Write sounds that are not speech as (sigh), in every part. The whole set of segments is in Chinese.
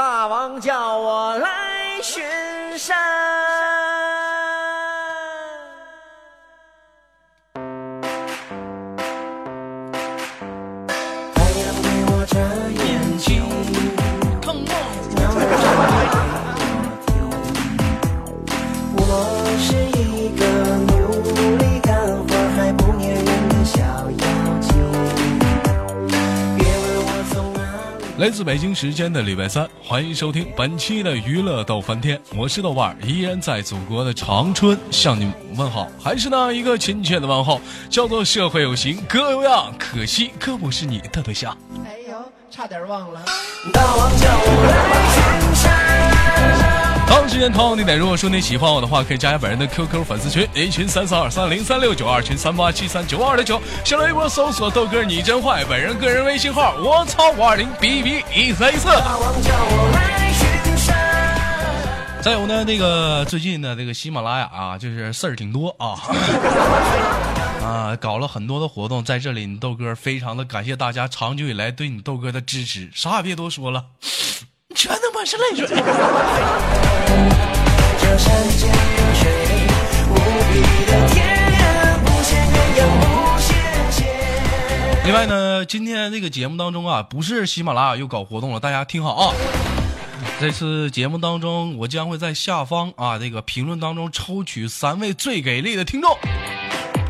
大王叫我来巡山。来自北京时间的礼拜三，欢迎收听本期的娱乐逗翻天，我是豆瓣儿，依然在祖国的长春向你问好，还是那一个亲切的问候，叫做社会有形哥有样，可惜哥不是你的对象。哎呦，差点忘了。大王叫我来巡山。长时间同样地点，如果说你喜欢我的话，可以加一下本人的 QQ 粉丝群，A 群三三二三零三六九，二群三八七三九二六九，新浪微博搜索豆哥你真坏，本人个人微信号我操五二零 B B 一三一四。再有呢，那个最近呢，这个喜马拉雅啊，就是事儿挺多啊，(laughs) 啊，搞了很多的活动，在这里，你豆哥非常的感谢大家长久以来对你豆哥的支持，啥也别多说了，全他妈是泪水。(laughs) 另外呢，今天这个节目当中啊，不是喜马拉雅又搞活动了，大家听好啊。这次节目当中，我将会在下方啊这个评论当中抽取三位最给力的听众，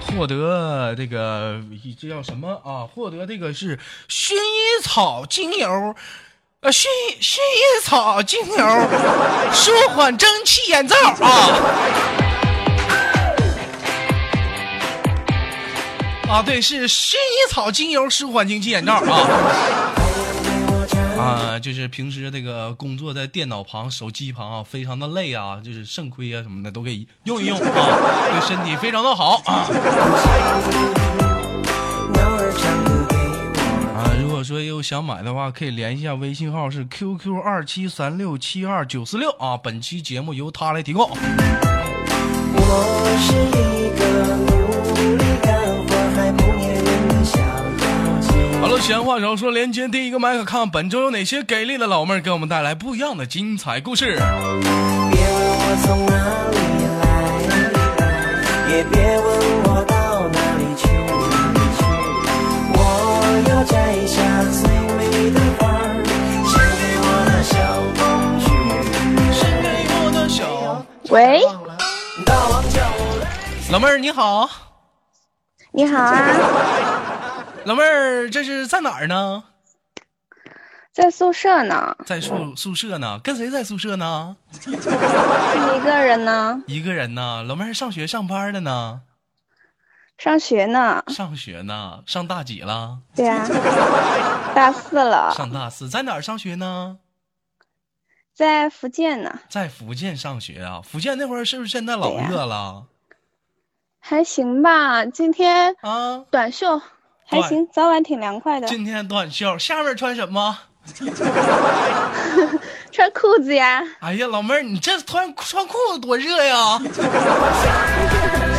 获得这个这叫什么啊？获得这个是薰衣草精油，呃，薰薰衣草精油舒缓蒸汽眼罩啊。啊，对，是薰衣草精油舒缓蒸汽眼罩啊。啊，就是平时这个工作在电脑旁、手机旁啊，非常的累啊，就是肾亏啊什么的都可以用一用啊，对身体非常的好啊。我。说有想买的话，可以联系一下微信号是 QQ 二七三六七二九四六啊。本期节目由他来提供。我是一个努力干活还不粘人的小妖精。好了，闲话少说，连接第一个麦克，看看本周有哪些给力的老妹儿给我们带来不一样的精彩故事。别问我从哪里来，也别问我摘下最美的花儿，献给我的小公举。献给我的小喂。老妹儿你好，你好啊，(laughs) 老妹儿这是在哪儿呢？在宿舍呢，在宿宿舍呢，跟谁在宿舍呢？(laughs) 一个人呢？一个人呢。老妹儿上学上班的呢？上学呢？上学呢？上大几了？对呀、大四了，上大四，在哪儿上学呢？在福建呢，在福建上学啊。福建那会儿是不是现在老热了还行吧。今天啊？短袖还行，早晚挺凉快的。今天短袖，下面穿什么？(laughs) 穿裤子呀，哎呀，老妹儿，你这穿穿裤子多热呀！(laughs)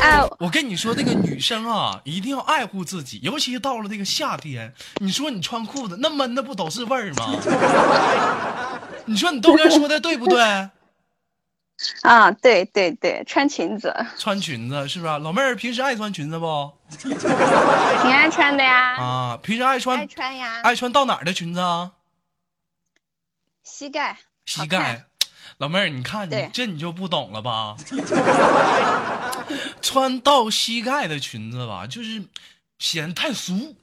哎，我跟你说，这个女生啊，一定要爱护自己，尤其到了这个夏天。你说你穿裤子，那闷的不都是味儿吗？(laughs) 你说你豆哥说的对不对？啊，对对对，穿裙子穿裙子是不是？老妹儿平时爱穿裙子不？挺爱穿的呀，啊，平时爱穿爱穿呀，爱穿到哪儿的裙子啊？膝盖，膝盖。老妹儿，你看你这你就不懂了吧？(laughs) 穿到膝盖的裙子吧，就是显得太俗。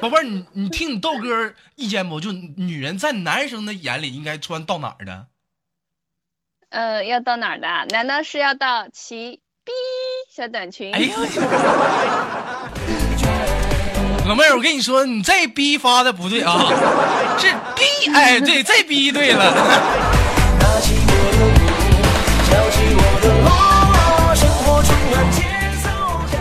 宝贝儿，你你听你豆哥意见不？就女人在男生的眼里应该穿到哪儿的？呃，要到哪儿的？难道是要到齐逼小短裙？哎呦！老妹儿，我跟你说，你这逼发的不对啊，(laughs) 是逼，哎，对，这逼对了。拿起我的鼓，敲起我的锣，生活充满节奏感。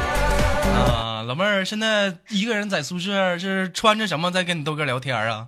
啊，老妹儿，现在一个人在宿舍是穿着什么在跟你豆哥聊天啊？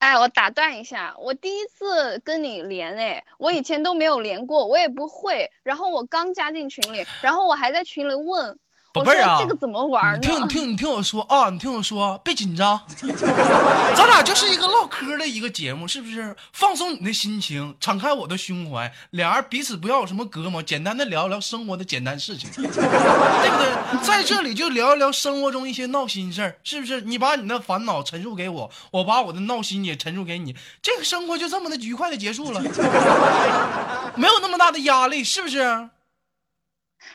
哎，我打断一下，我第一次跟你连哎，我以前都没有连过，我也不会。然后我刚加进群里，然后我还在群里问，宝贝儿啊，这个怎么玩呢？你听你听你听我说啊，你听我说，别紧张，(laughs) 咱俩就是一个唠嗑的一个节目，是不是？放松你的心情，敞开我的胸怀，俩人彼此不要有什么隔膜，简单的聊一聊生活的简单事情，(laughs) 对不对？在这里就聊一聊生活中一些闹心事儿，是不是？你把你的烦恼陈述给我，我把我的闹心也陈述给你，这个生活就这么的愉快的结束了，(laughs) 没有那么大的压力，是不是？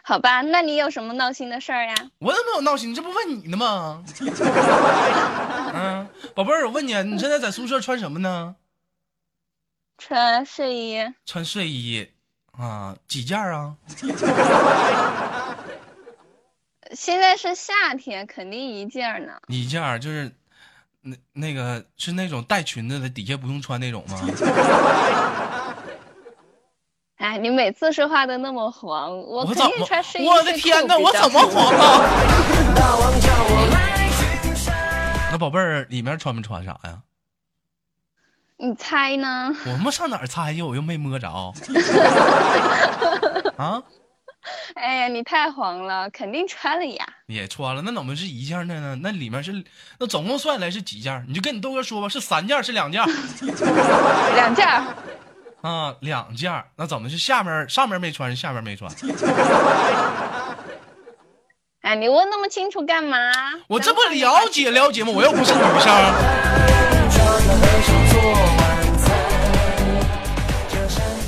好吧，那你有什么闹心的事儿呀？我怎么没有闹心？这不问你呢吗？(laughs) 嗯，宝贝儿，我问你，你现在在宿舍穿什么呢？穿睡衣，穿睡衣啊？几件啊？(laughs) 现在是夏天，肯定一件儿呢。一件儿就是那那个是那种带裙子的，底下不用穿那种吗？(laughs) 哎，你每次说话都那么黄，我肯我怎么定穿睡？衣。我的天哪，我怎么黄了？(laughs) 那宝贝儿里面穿没穿啥呀？你猜呢？我们上哪儿猜去？我又没摸着。(laughs) 啊，哎呀，你太黄了，肯定穿了呀。也穿了，那怎么是一件的呢？那里面是那总共算下来是几件？你就跟你豆哥说吧，是三件是两件？两件儿，(laughs) 啊，两件儿，那怎么是下面上面没穿，下面没穿？(laughs) 哎，你问那么清楚干嘛？我这不了解了解吗？我又不是女生。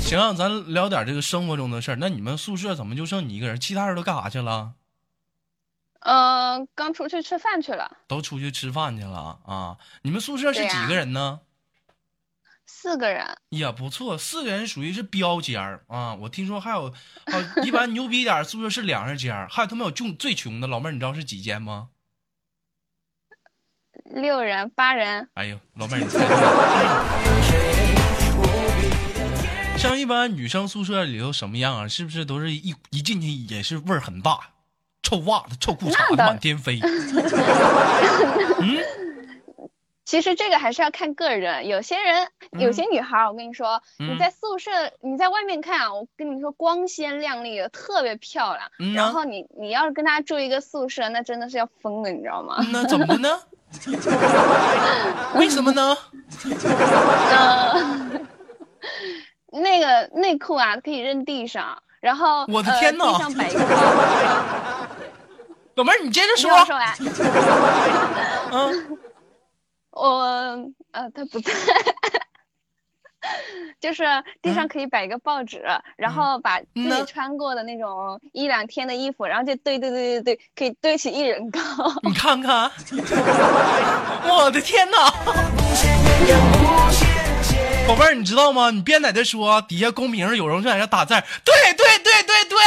(laughs) 行，咱聊点这个生活中的事儿。那你们宿舍怎么就剩你一个人？其他人都干啥去了？呃，刚出去吃饭去了，都出去吃饭去了啊？你们宿舍是几个人呢？四个人。也，不错，四个人属于是标间儿啊。我听说还有，啊，一般牛逼点儿宿舍是两人间儿，还有他们有穷最穷的。老妹儿，你知道是几间吗？(laughs) 六人、八人，哎呦，老妹儿。(laughs) 像一般女生宿舍里头什么样啊？是不是都是一一进去也是味儿很大，臭袜子、臭裤衩子满天飞？(laughs) 嗯，其实这个还是要看个人。有些人，有些女孩儿，我跟你说，嗯你在宿舍，你在外面看啊，我跟你说光鲜亮丽的，特别漂亮。然后你你要是跟她住一个宿舍，那真的是要疯了，你知道吗？嗯那怎么呢？(laughs) 为什么呢？(laughs) 呃，那个内裤啊可以扔地上，然后我的天呐呃、地上摆一个报纸，老妹儿，你接着说说完。嗯，我呃，他不在，(laughs) 就是地上可以摆一个报纸，然后把自己穿过的那种一两天的衣服，然后就堆堆堆堆堆，可以堆起一人高。你看看，我的天哪！宝贝儿，你知道吗？你别在这说，底下公屏上有人在这打字，对对对对对，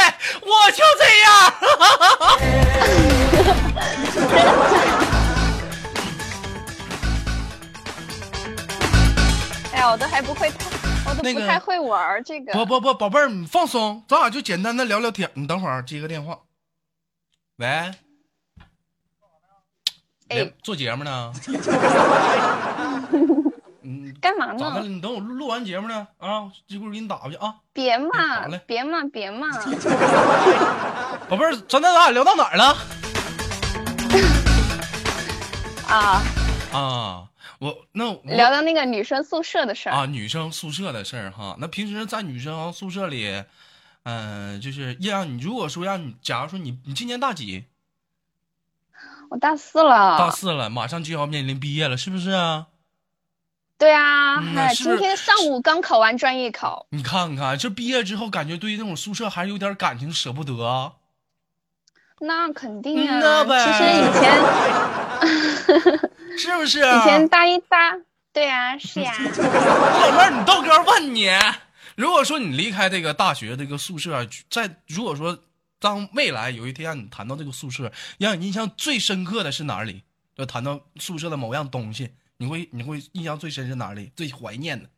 我就这样。(laughs) 哎呀，我都还不会太，我都不太会玩儿这个。不不不，宝贝儿，你放松，咱俩就简单的聊聊天。你等会儿接个电话。喂，哎哎，做节目呢？(laughs) 嗯，(laughs) 干嘛咋的了？呢？你等我录录完节目呢啊，一会儿给你打过去啊。别哎好嘛嘞，别嘛，别嘛！(laughs) 宝贝儿，咱咱俩聊到哪儿了？啊，啊，我那我聊到那个女生宿舍的事儿。啊，女生宿舍的事儿哈。那平时在女生宿舍里，嗯、就是让你如果说让你，假如说你你今年大几？我大四了。大四了，马上就要面临毕业了，是不是啊？对啊，今天上午刚考完专业考。你看看，这毕业之后，感觉对于那种宿舍还是有点感情，舍不得啊。那肯定啊，嗯那其实以前 (laughs) 是不是？以前大一大，对啊，是呀，(laughs) 老妹儿，你豆哥问你，如果说你离开这个大学这个宿舍，在如果说当未来有一天让你谈到这个宿舍，让你印象最深刻的是哪里？就谈到宿舍的某样东西，你会你会印象最深是哪里？最怀念的？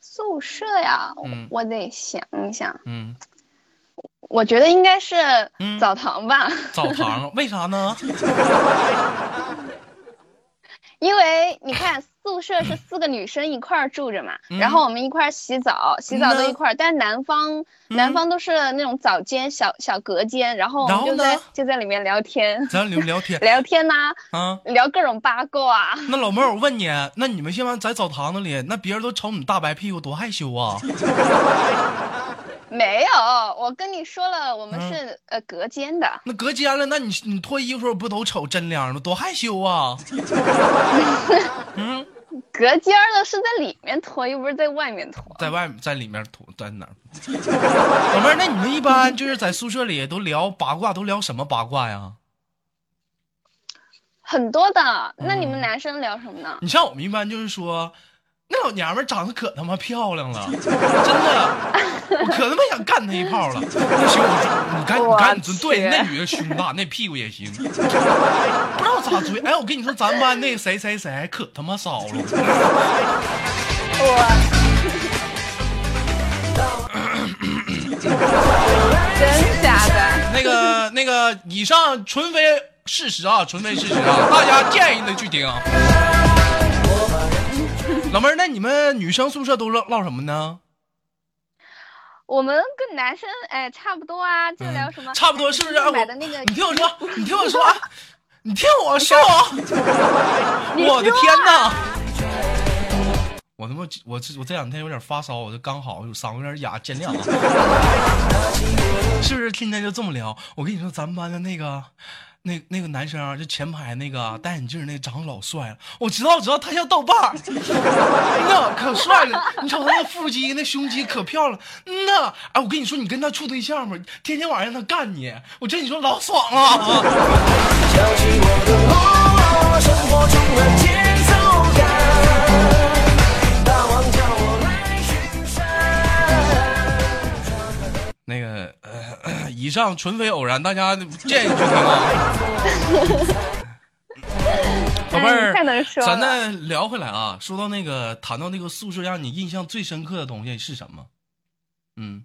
宿舍呀，嗯我得想一想，嗯，我觉得应该是嗯澡堂吧，澡堂，为啥呢？(laughs) 因为为你看宿舍是四个女生一块儿住着嘛，嗯然后我们一块儿洗澡，洗澡都嗯一块儿，但南方南方都是那种澡间小小隔间，然后就在呢就在里面聊天，咱你们聊天 (laughs) 聊天呐、啊。聊各种八卦。啊那老妹儿，我问你，那你们现在在澡堂子里，那别人都瞅你大白屁股，多害羞啊！(laughs) 我跟你说了，我们嗯是、呃隔间的。那隔间了，那你你脱衣服不都瞅真凉吗？多害羞啊！(laughs) 嗯，隔间的是在里面脱，又不是在外面脱。在外面，在里面脱，在哪儿？(laughs) 老妹儿，那你们一般 (laughs) 就是在宿舍里都聊八卦，都聊什么八卦呀？很多的。那你嗯们男生聊什么呢？你像我们一般就是说，那老娘们长得可他妈漂亮了，真的，我可他妈想干她一炮了。那行，我你赶你我赶紧对，那女的胸大，那屁股也行，不知道咋追。哎，我跟你说，咱班那谁谁谁可他妈骚了。真假的？那个那个，以上纯非事实啊，纯非事实啊，大家建议的去听啊。老妹儿，那你们女生宿舍都唠唠什么呢？我们跟男生哎差不多啊，就聊什么？差不多是不是？哎我买的那个，你听我说，你听我说，啊，你听我说，我的天哪！(laughs) 我他妈，我这我这两天有点发烧，我这刚好嗓子有点哑，见谅啊。(laughs) 是不是天天就这么聊？我跟你说，咱们班的那个。那那个男生啊，就前排那个戴眼镜那个，长得老帅了。我知道，知道，他叫豆瓣儿，(laughs) 那可帅了。你瞅他那腹肌、那胸肌可漂亮。嗯呐，哎，我跟你说，你跟他处对象吧，天天晚上让他干你，我这你说老爽了。(laughs) 那个呃，以上纯非偶然，大家建议去听啊。(laughs) 宝贝儿咱再聊回来啊，说到那个，谈到那个宿舍，让你印象最深刻的东西是什么？嗯，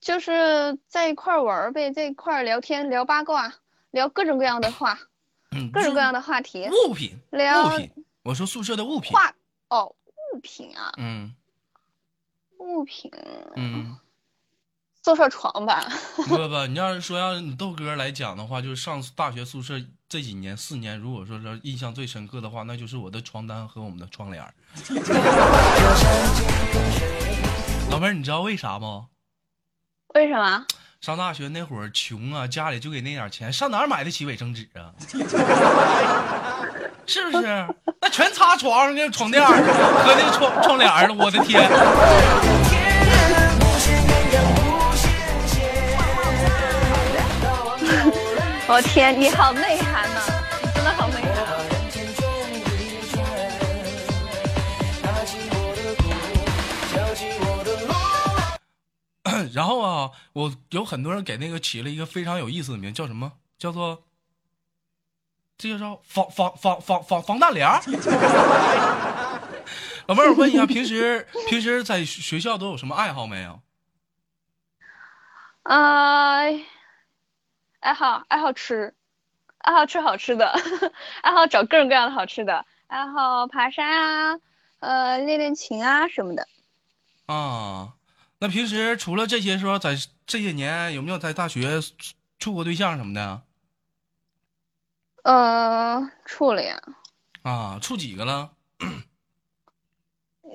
就是在一块儿玩儿呗，在一块儿聊天，聊八卦，聊各种各样的话，嗯各种各样的话题。物品，聊物品，我说宿舍的物品。话哦，物品啊，嗯物品，嗯，宿舍床吧。(laughs) 不不不，你要是说要是你豆哥来讲的话，就是上大学宿舍这几年四年，如果说是印象最深刻的话，那就是我的床单和我们的窗帘。老妹儿，你知道为啥吗？为什么？上大学那会儿穷啊，家里就给那点钱，上哪儿买得起卫生纸啊？(laughs) 是不是？那全擦床上那床垫儿和那个窗窗帘了，我的天！我天，你好内涵呐、你真的好内涵。(coughs) 然后啊，我有很多人给那个起了一个非常有意思的名，叫什么？叫做这叫叫防防防防防防弹帘儿。(laughs) 老妹儿，我问一下，平时平时在学校都有什么爱好没有？呃，爱好爱好吃，爱好吃好吃的，(laughs) 爱好找各种各样的好吃的，爱好爬山啊，呃，练练琴啊什么的。啊，那平时除了这些说，在这些年有没有在大学处处过对象什么的？呃，处了呀，啊，处几个了？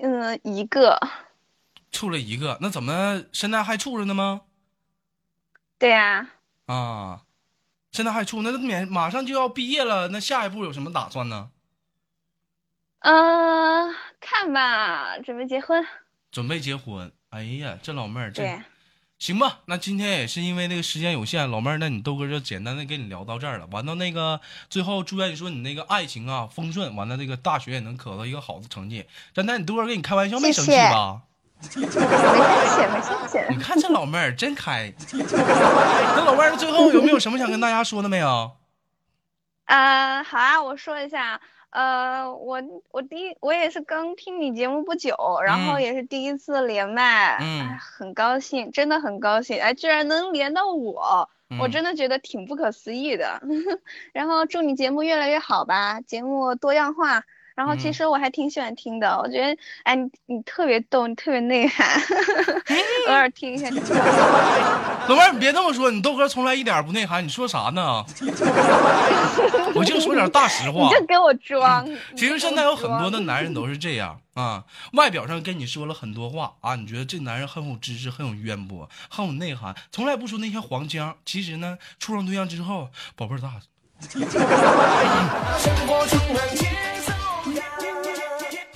嗯，一个，处了一个，那怎么现在还处着呢吗？对呀、啊，现在还处，那免马上就要毕业了，那下一步有什么打算呢？嗯、看吧，准备结婚。准备结婚。哎呀，这老妹儿，这，行吧？那今天也是因为那个时间有限，老妹儿，那你豆哥就简单的跟你聊到这儿了。完了，那个最后祝愿你说你那个爱情啊丰顺，完了那个大学也能考到一个好的成绩。真的，你豆哥跟你开玩笑，没生气谢谢吧？没生气，没生气。你看这老妹儿真开。(laughs) 那老妹儿最后有没有什么想跟大家说的没有？呃，好啊，我说一下，呃，我我第一我也是刚听你节目不久，然后嗯也是第一次连麦，嗯哎，很高兴，真的很高兴，哎，居然能连到我，我真的觉得挺不可思议的。(laughs) 然后祝你节目越来越好吧，节目多样化。然后其实我还挺喜欢听的，我觉得哎你你特别逗，你特别内涵，(laughs) 偶尔听一下。(laughs) 老妹儿，你别这么说，你豆哥从来一点不内涵，你说啥呢？(laughs) 我就说点大实话。你就给我装。其实现在有很多的男人都是这样啊，外表上跟你说了很多话啊，你觉得这男人很有知识，很有渊博，很有内涵，从来不说那些黄腔。其实呢，处上对象之后，宝贝儿大。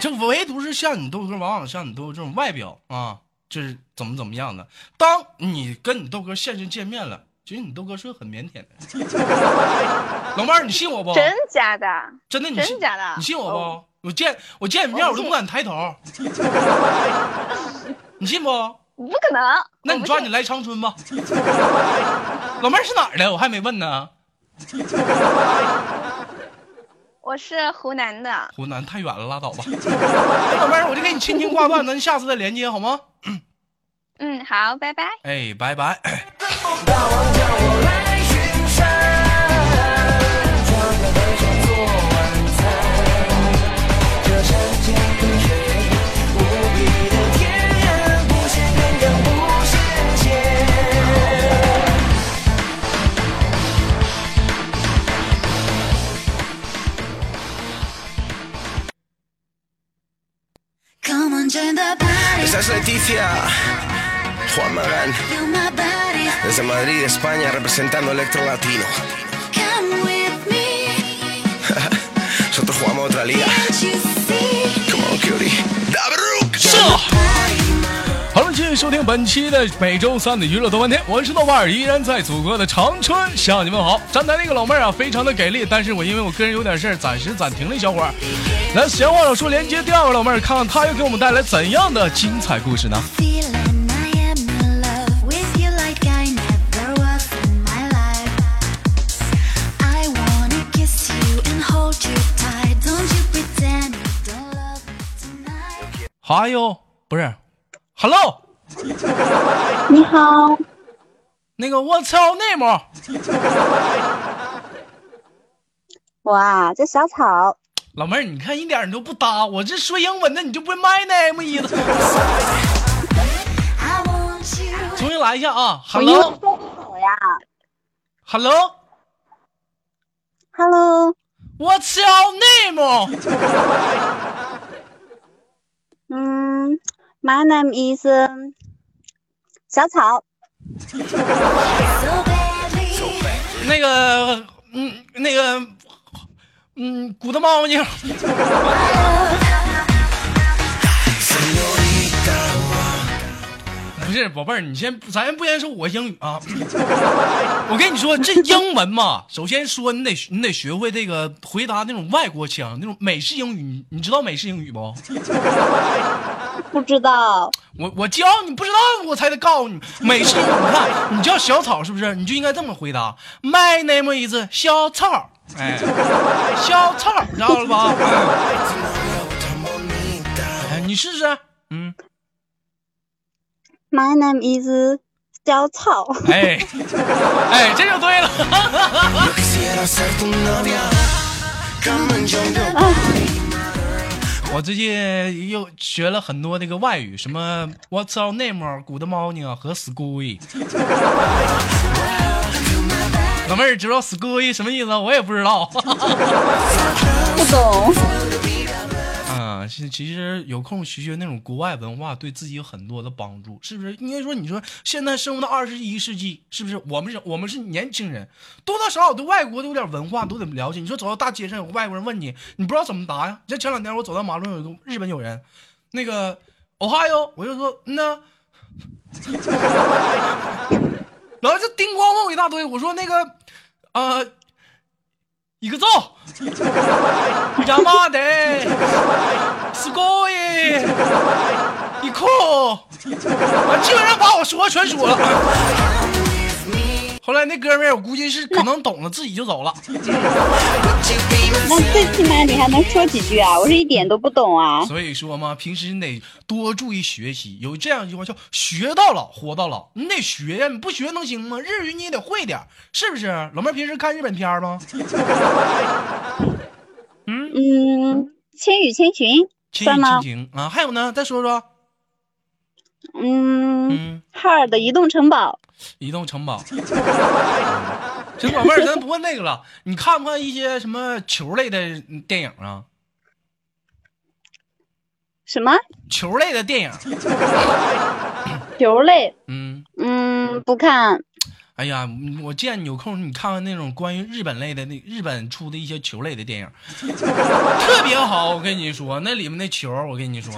就唯独是像你豆哥，往往像你豆哥这种外表啊，就是怎么怎么样的。当你跟你豆哥现身见面了，其实你豆哥是很腼腆的。老妹儿，你信我不？真假的？真的，你真假的？你信我不？我见我见你面我都不敢抬头。(laughs) 你信不？不可能。那你抓紧来长春吧。(laughs) 老妹儿是哪儿的？我还没问呢。我是湖南的，湖南太远了，拉倒吧。老妹儿，我就给你轻轻挂断，咱下次再连接好吗？嗯，好，拜拜。哎，拜拜。(coughs) Esa es Leticia Juan Magán desde Madrid, España, representando Electro Latino. (laughs) Nosotros jugamos otra liga. Come on, cutie. 继续收听本期的每周三的娱乐多半天，我是豆瓣儿，依然在祖国的长春向你们好。站台那个老妹儿啊，非常的给力，但是我因为我个人有点事儿，暂时暂停了一小会儿。来，闲话少说，连接第二个老妹儿，看看她又给我们带来怎样的精彩故事呢？还有不是，Hello，(laughs) 你好，那个我操内蒙，哇，这小草，老妹儿，你看一点你都不搭，我这说英文的你就不会 my name 意思。重新来一下啊，Hello，好呀，Hello，Hello，我操内蒙。嗯，My name is 小草。那个，嗯，那个，嗯，Good morning。不是，宝贝儿，你先，咱先不先说我英语啊。我跟你说，这英文嘛，(laughs) 首先说你得你得学会这个回答那种外国腔，那种美式英语。你知道美式英语不？(laughs) 不知道。我我教你，不知道我才得告诉你。每次，你看，你叫小草是不是？你就应该这么回答：My name is 小草。哎，小草，知道了吧？哎，你试试。嗯。My name is 小草。哎，哎，这就对了。(laughs) 我最近又学了很多那个外语，什么 What's your name? Good morning 和 School。老妹儿知道 School 什么意思？我也不知道。不懂。其其实有空学学那种国外文化，对自己有很多的帮助，是不是？应该说，你说现在生活到二十一世纪，是不是？我们是，我们是年轻人，多多少少对外国都有点文化，都得了解。你说走到大街上，有个外国人问你，你不知道怎么答呀？像前两天我走到马路上，有个日本友人，那个哦哈哟，我就说嗯呢，(laughs) 然后就叮咣问我一大堆，我说那个啊。一个灶，(laughs) 亚麻的，(laughs) い，一酷，基本上把我说全说了。后来那哥们儿，我估计是可能懂了，自己就走了。(laughs) 那最起码啊，你还能说几句啊？我是一点都不懂啊。所以说嘛，平时你得多注意学习。有这样一句话叫“学到老，活到老”，你得学呀，你不学能行吗？日语你也得会点，是不是？老妹儿平时看日本片吗？(laughs) 嗯嗯，《千与千寻》千与吗？啊，还有呢，再说说。嗯嗯，哈尔的移动城堡。移动城堡。行，宝贝儿，咱不问那个了。你看不看一些什么球类的电影啊？什么？球类的电影。球类。嗯嗯，不看。哎呀，我见你有空，你看看那种关于日本类的那日本出的一些球类的电影，(laughs) 特别好。我跟你说，那里面那球，我跟你说，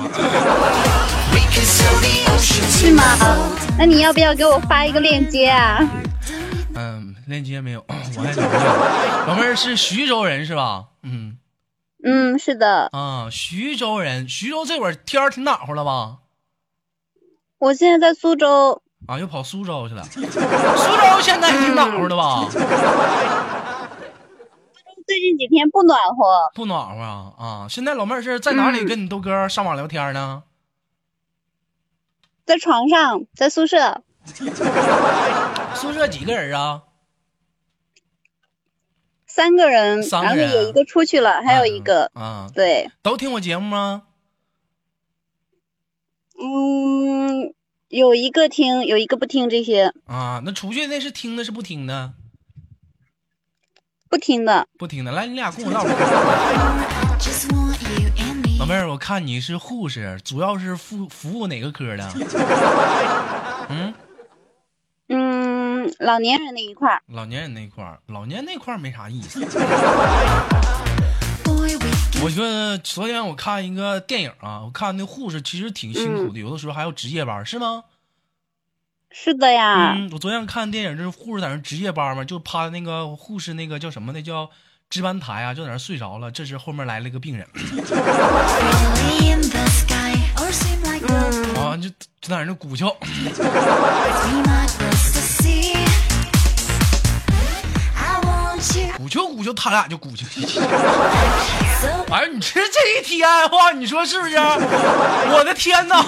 是吗？那你要不要给我发一个链接啊？嗯，链接没有，(coughs) 我还找不到。老妹儿是徐州人是吧？嗯嗯，是的。啊，徐州人，徐州这会儿天儿挺暖和了吧？我现在在苏州。啊，又跑苏州去了。苏州现在挺暖和的吧？(laughs) 最近几天不暖和。不暖和啊啊！现在老妹儿是在哪里跟你豆哥上网聊天呢？在床上，在宿舍。(laughs) 宿舍几个人啊？三个人，三个人。然后有一个出去了，还有一个。啊。对。都听我节目吗？嗯。有一个听，有一个不听这些啊。那出去那是听的，是不听的？不听的，不听的。来，你俩跟我唠会。老妹儿，我看你是护士，主要是服服务哪个科的？(laughs) 嗯嗯，老年人那一块儿。老年人那块儿，老年那块儿没啥意思。我觉得昨天我看一个电影啊，我看那护士其实挺辛苦的，嗯、有的时候还要值夜班，是吗？是的呀。嗯，我昨天看电影，就是护士在那值夜班嘛，就趴那个护士那个叫什么？那叫值班台啊，就在那睡着了。这时后面来了一个病人，(laughs) 啊，就就在那鼓跷。(laughs) 鼓秋鼓秋，他俩就鼓秋。哎呀，你吃这一天话，你说是不是？我的天哪！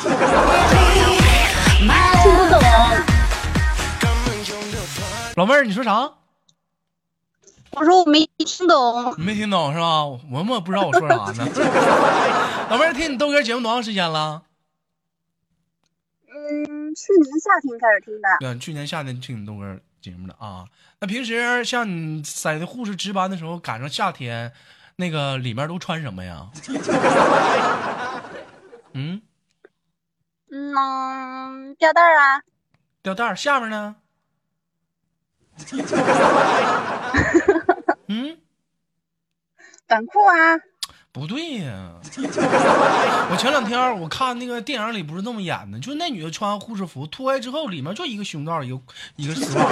听不懂。老妹儿，你说啥？我说我没听懂。你没听懂是吧？我么不知道我说啥呢。(laughs) 老妹儿，听你豆哥节目多长时间了？嗯，去年夏天开始听的。对，去年夏天听你豆哥节目的啊。那平时像你在护士值班的时候，赶上夏天，那个里面都穿什么呀？(laughs) 嗯嗯，吊带啊。吊带下面呢？(laughs) 嗯，短裤啊。不对呀！(laughs) 我前两天我看那个电影里不是那么演的，就那女的穿护士服脱下之后，里面就一个胸罩，一个一个丝袜。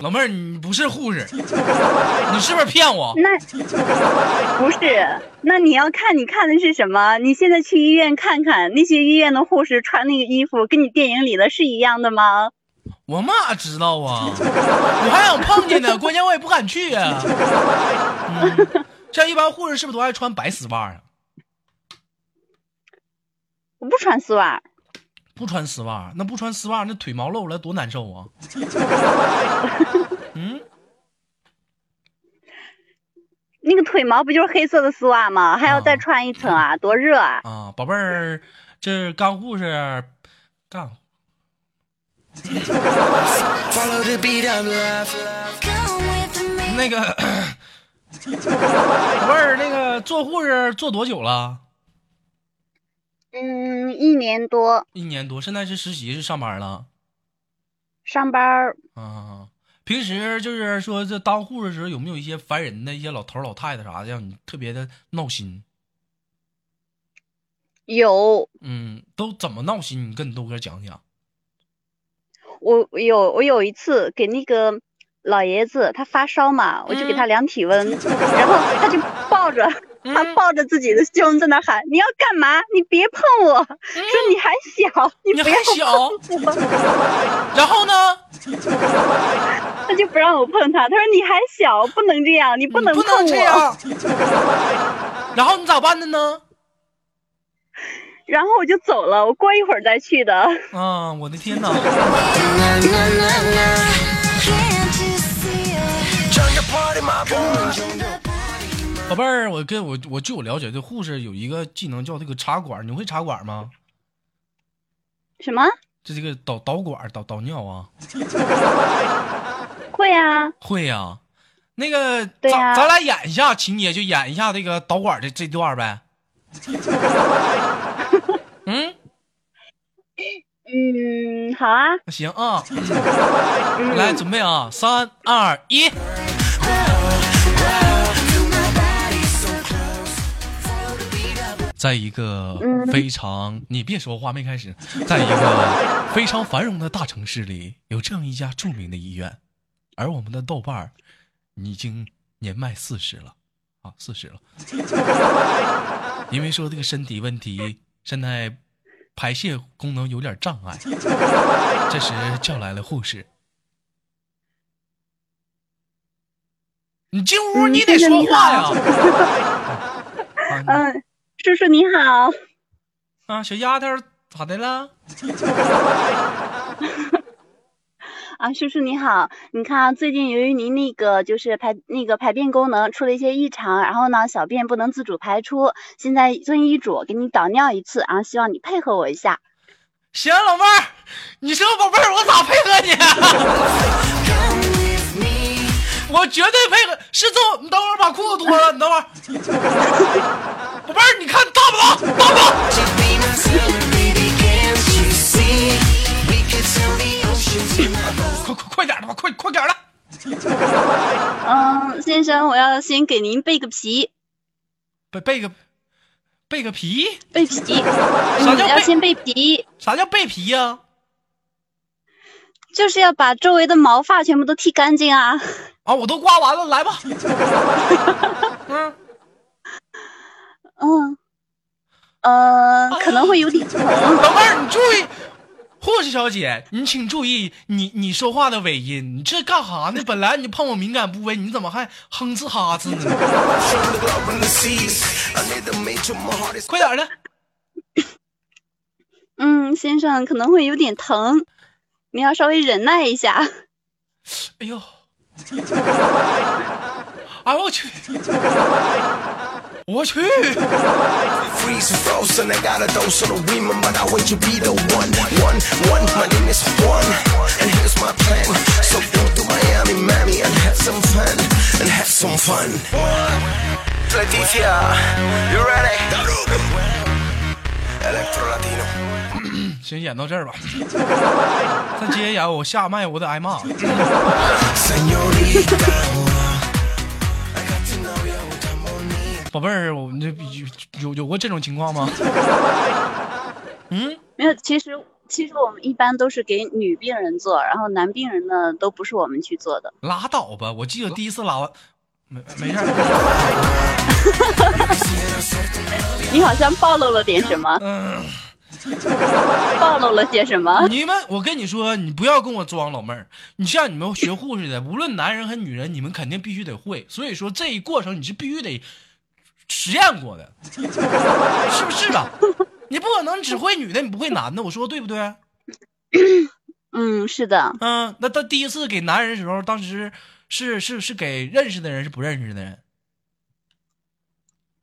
老妹儿，你不是护士，(laughs) 你是不是骗我？那不是，那你要看你看的是什么？你现在去医院看看，那些医院的护士穿那个衣服，跟你电影里的是一样的吗？我哪知道啊，(laughs) 我还想碰见呢，关键我也不敢去呀、嗯。像一般护士是不是都爱穿白丝袜啊？我不穿丝袜。不穿丝袜，那不穿丝袜，那腿毛露了多难受啊！(laughs) 嗯，那个腿毛不就是黑色的丝袜吗？还要再穿一层啊，啊多热啊！啊，宝贝儿，这干护士干。那个宝贝儿，那个做护士做多久了？嗯，一年多。一年多，现在是实习是上班了？上班。啊，平时就是说这当护士的时候有没有一些烦人的一些老头老太太啥的，让你特别的闹心？有。嗯，都怎么闹心？你跟你豆哥讲讲。我有我有一次给那个老爷子他发烧嘛，我就给他量体温，嗯、然后他就抱着 (laughs) 他抱着自己的胸在那喊：“你要干嘛？你别碰我！”嗯、说你还小，你不要小。然后呢？他就不让让我碰他，他说你还小，不能这样，你不能碰我。然后你咋办的呢？然后我就走了，我过一会儿再去的。(laughs) 啊，我的天哪！宝贝儿，我跟我我据我了解，这护士有一个技能叫这个插管，你会插管吗？什么？这这个导导管导导尿啊？会啊，会呀、那个对呀咱咱俩演一下情节，就演一下这个导管的这段呗。(laughs) 嗯，嗯，好啊。那行啊，来准备啊，三二一。在一个非常，你别说话，没开始。在一个非常繁荣的大城市里，有这样一家著名的医院，而我们的豆瓣儿已经年迈四十了，啊，四十了。因为说这个身体问题，现在排泄功能有点障碍，这时叫来了护士。你进屋，嗯你得说话呀！啊嗯，叔叔你好。啊，小丫头咋的了？啊，叔叔你好，你看啊，最近由于您那个就是排那个排便功能出了一些异常，然后呢小便不能自主排出，现在遵医嘱给你导尿一次，然后希望你配合我一下。行，老妹儿，你说宝贝儿，我咋配合你？(laughs) 我绝对配合。是这，你等会儿把裤子脱了，你等会儿。宝贝儿，先生，我要先给您备个皮，背背个备个皮，备皮，嗯，啥叫备要先备皮，啥叫备皮呀、就是要把周围的毛发全部都剃干净啊。啊？我都刮完了，来吧。(laughs) 嗯，嗯，呃，可能会有点疼。老妹儿，你注意，护士小姐，你请注意你你说话的尾音，你这干哈呢？本来你碰我敏感部位，你怎么还哼哧哈哧呢？(laughs) 快点的，嗯，先生可能会有点疼，你要稍微忍耐一下。哎呦，(laughs) 哎我去，我去，Freeze and frozen, I got a dose of the women, but I wait to be the one. One, one, my name is Juan, and here's my plan. So go to Miami, Miami, and have some fun, and have some fun. Leticia, you ready? Electro Latino. (clears throat) 先演到这儿吧，再接着演我下麦我得挨骂。 宝贝儿，我们这有有有过这种情况吗？(laughs) 嗯，没有，其实其实我们一般都是给女病人做，然后男病人呢都不是我们去做的。拉倒吧！我记得第一次拉完，没没事儿。(laughs) 你好像暴露了点什么，嗯。暴露了些什么？你们，我跟你说，你不要跟我装老妹儿。你像你们学护士的，无论男人和女人，你们肯定必须得会。所以说这一过程你是必须得实验过的，是不是啊？你不可能只会女的，你不会男的，我说对不对？嗯，是的，嗯，那他第一次给男人的时候，当时是是是给认识的人，是不认识的人？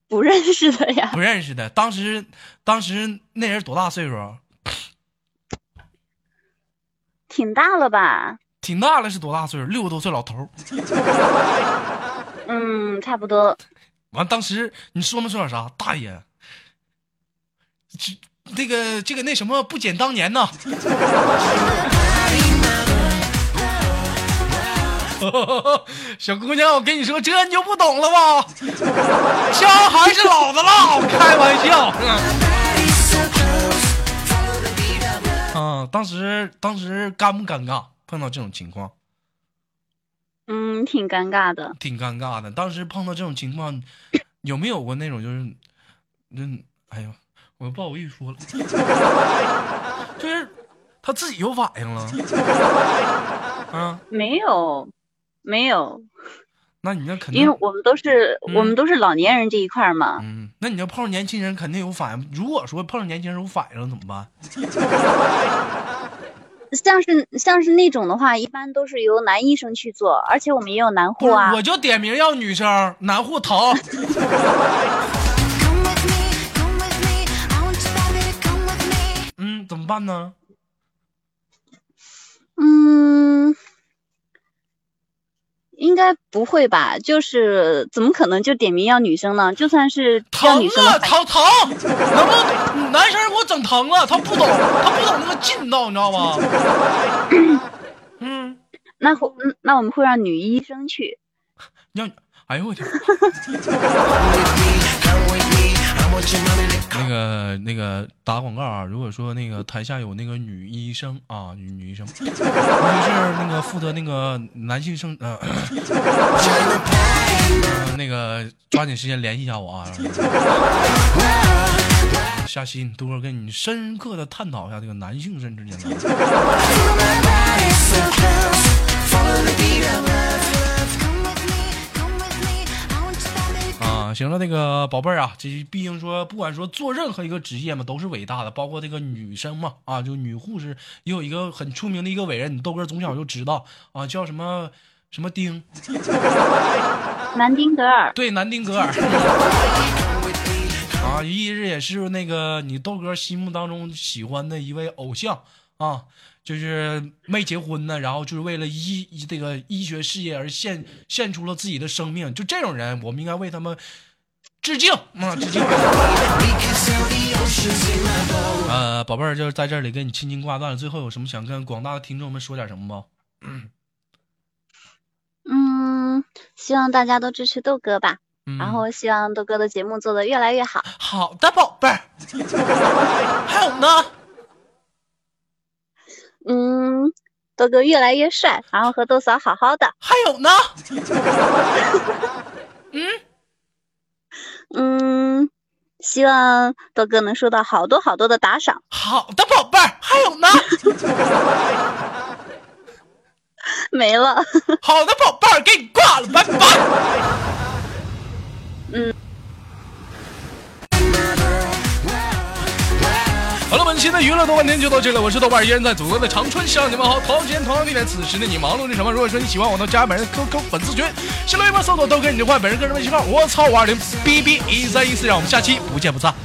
不认识的呀。不认识的。当时当时那人多大岁数？挺大了吧？挺大了，是多大岁数？六十多岁老头。(laughs) 嗯，差不多。完，当时你说没说点啥？大爷，这这个这个那什么不减当年呐！(laughs) 小姑娘，我跟你说，这你就不懂了吧？枪还是老的辣，开玩笑。啊，当时当时尴不尴尬？碰到这种情况，嗯，挺尴尬的。挺尴尬的。当时碰到这种情况，有没有过那种就是，那，哎呦，我不好意思说了，(laughs) 就是他自己有反应了，啊，没有，没有，那你那肯定因为我们都是、嗯我们都是老年人这一块嘛。嗯，那你要碰上年轻人，肯定有反应。如果说碰上年轻人有反应了，怎么办？(laughs) 像是像是那种的话，一般都是由男医生去做，而且我们也有男，护啊。我就点名要女生，男护疼。嗯，怎么办呢？嗯，应该不会吧？就是怎么可能就点名要女生呢？就算是要疼啊，疼疼！能不能男生给我整疼了？他不懂，他不懂那个劲道，你知道吗？(coughs) 嗯，那会嗯那我们会让女医生去。(coughs) 让，哎呦我天！(laughs) 那个那个打广告啊，如果说那个台下有那个女医生啊，女 (laughs) 女医生，尤其是那个负责那个男性生 (coughs) 呃，那个抓紧时间联系一下我啊。夏新多哥跟你深刻的探讨一下这个男性生之间的。啊，行了，那个宝贝儿啊，这毕竟说，不管说做任何一个职业嘛，都是伟大的，包括这个女生嘛，啊，就女护士也有一个很出名的一个伟人，你豆哥从小就知道啊，叫什么什么丁，(laughs) 南丁格尔，对，南丁格尔。(laughs) 啊，一直也是那个你豆哥心目当中喜欢的一位偶像啊，就是没结婚呢，然后就是为了医这个医学事业而献献出了自己的生命，就这种人，我们应该为他们致敬啊，致敬。呃，宝贝儿，就是在这里跟你轻轻挂断了，最后有什么想跟广大的听众们说点什么不？嗯，希望大家都支持豆哥吧。嗯，然后希望豆哥的节目做得越来越好。好的，宝贝儿，(laughs) 还有呢？嗯，豆哥越来越帅，然后和豆嫂好好的。还有呢？(laughs) 嗯嗯，希望豆哥能收到好多好多的打赏。好的，宝贝儿，还有呢？没了。(laughs) 好的，宝贝儿，给你挂了，拜拜。好了，本期的娱乐多半天就到这里了，我是豆瓣，依然在祖国的长春向你们好。同样时间同样地点，此时的你忙碌着什么？如果说你喜欢我，都加本人 QQ 粉丝群，新浪微博搜索豆哥你就换本人个人微信号，我操五二零 B B 一三一四，让我们下期不见不散。